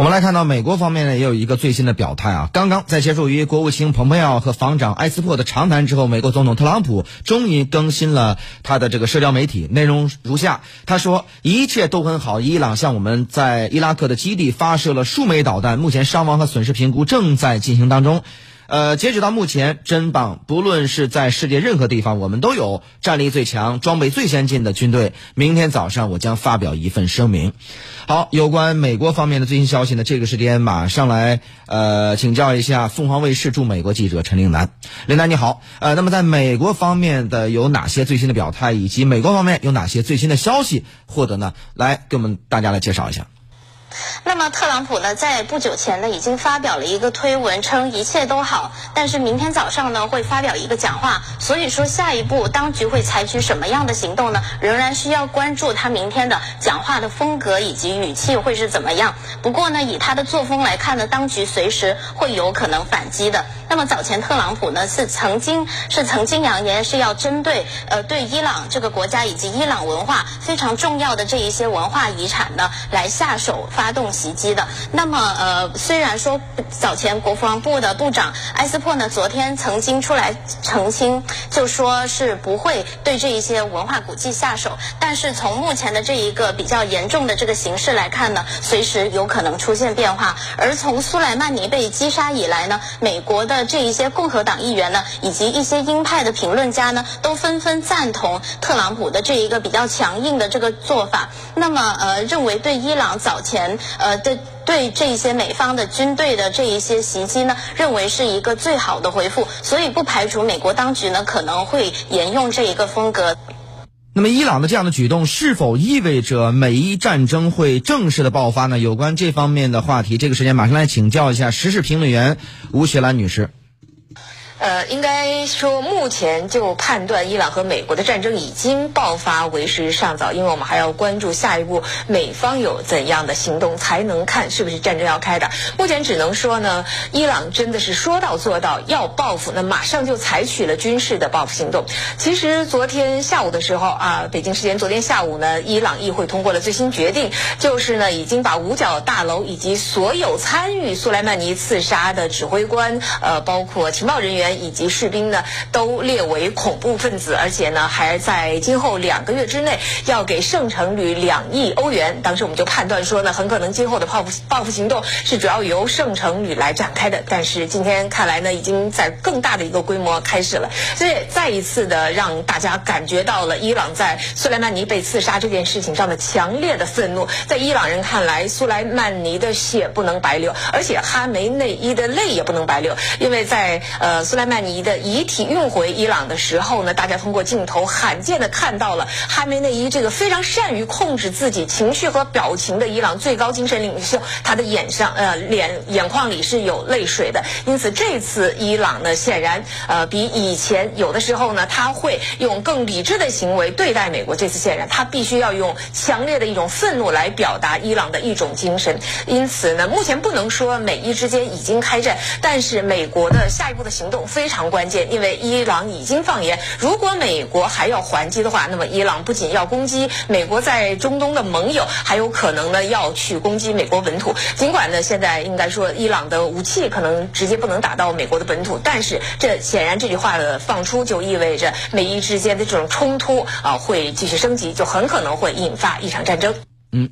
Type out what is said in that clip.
我们来看到美国方面呢，也有一个最新的表态啊。刚刚在接受于国务卿蓬佩奥和防长埃斯珀的长谈之后，美国总统特朗普终于更新了他的这个社交媒体，内容如下：他说，一切都很好，伊朗向我们在伊拉克的基地发射了数枚导弹，目前伤亡和损失评估正在进行当中。呃，截止到目前，真棒！不论是在世界任何地方，我们都有战力最强、装备最先进的军队。明天早上，我将发表一份声明。好，有关美国方面的最新消息呢？这个时间马上来呃请教一下凤凰卫视驻美国记者陈玲南。玲南你好，呃，那么在美国方面的有哪些最新的表态，以及美国方面有哪些最新的消息获得呢？来给我们大家来介绍一下。那么特朗普呢，在不久前呢，已经发表了一个推文，称一切都好。但是明天早上呢，会发表一个讲话。所以说，下一步当局会采取什么样的行动呢？仍然需要关注他明天的讲话的风格以及语气会是怎么样。不过呢，以他的作风来看呢，当局随时会有可能反击的。那么早前特朗普呢，是曾经是曾经扬言是要针对呃对伊朗这个国家以及伊朗文化非常重要的这一些文化遗产呢来下手。发动袭击的。那么，呃，虽然说早前国防部的部长埃斯珀呢，昨天曾经出来澄清，就说是不会对这一些文化古迹下手。但是从目前的这一个比较严重的这个形势来看呢，随时有可能出现变化。而从苏莱曼尼被击杀以来呢，美国的这一些共和党议员呢，以及一些鹰派的评论家呢，都纷纷赞同特朗普的这一个比较强硬的这个做法。那么，呃，认为对伊朗早前。呃，对对，这一些美方的军队的这一些袭击呢，认为是一个最好的回复，所以不排除美国当局呢可能会沿用这一个风格。那么，伊朗的这样的举动是否意味着美伊战争会正式的爆发呢？有关这方面的话题，这个时间马上来请教一下时事评论员吴雪兰女士。呃，应该说，目前就判断伊朗和美国的战争已经爆发为时尚早，因为我们还要关注下一步美方有怎样的行动，才能看是不是战争要开打。目前只能说呢，伊朗真的是说到做到，要报复，那马上就采取了军事的报复行动。其实昨天下午的时候啊，北京时间昨天下午呢，伊朗议会通过了最新决定，就是呢，已经把五角大楼以及所有参与苏莱曼尼刺杀的指挥官，呃，包括情报人员。以及士兵呢，都列为恐怖分子，而且呢，还在今后两个月之内要给圣城旅两亿欧元。当时我们就判断说呢，很可能今后的报复报复行动是主要由圣城旅来展开的。但是今天看来呢，已经在更大的一个规模开始了，所以再一次的让大家感觉到了伊朗在苏莱曼尼被刺杀这件事情上的强烈的愤怒。在伊朗人看来，苏莱曼尼的血不能白流，而且哈梅内伊的泪也不能白流，因为在呃苏莱。曼尼的遗体运回伊朗的时候呢，大家通过镜头罕见的看到了哈梅内伊这个非常善于控制自己情绪和表情的伊朗最高精神领袖，他的眼上呃脸眼眶里是有泪水的。因此这次伊朗呢，显然呃比以前有的时候呢，他会用更理智的行为对待美国。这次显然他必须要用强烈的一种愤怒来表达伊朗的一种精神。因此呢，目前不能说美伊之间已经开战，但是美国的下一步的行动。非常关键，因为伊朗已经放言，如果美国还要还击的话，那么伊朗不仅要攻击美国在中东的盟友，还有可能呢要去攻击美国本土。尽管呢现在应该说伊朗的武器可能直接不能打到美国的本土，但是这显然这句话的放出就意味着美伊之间的这种冲突啊会继续升级，就很可能会引发一场战争。嗯。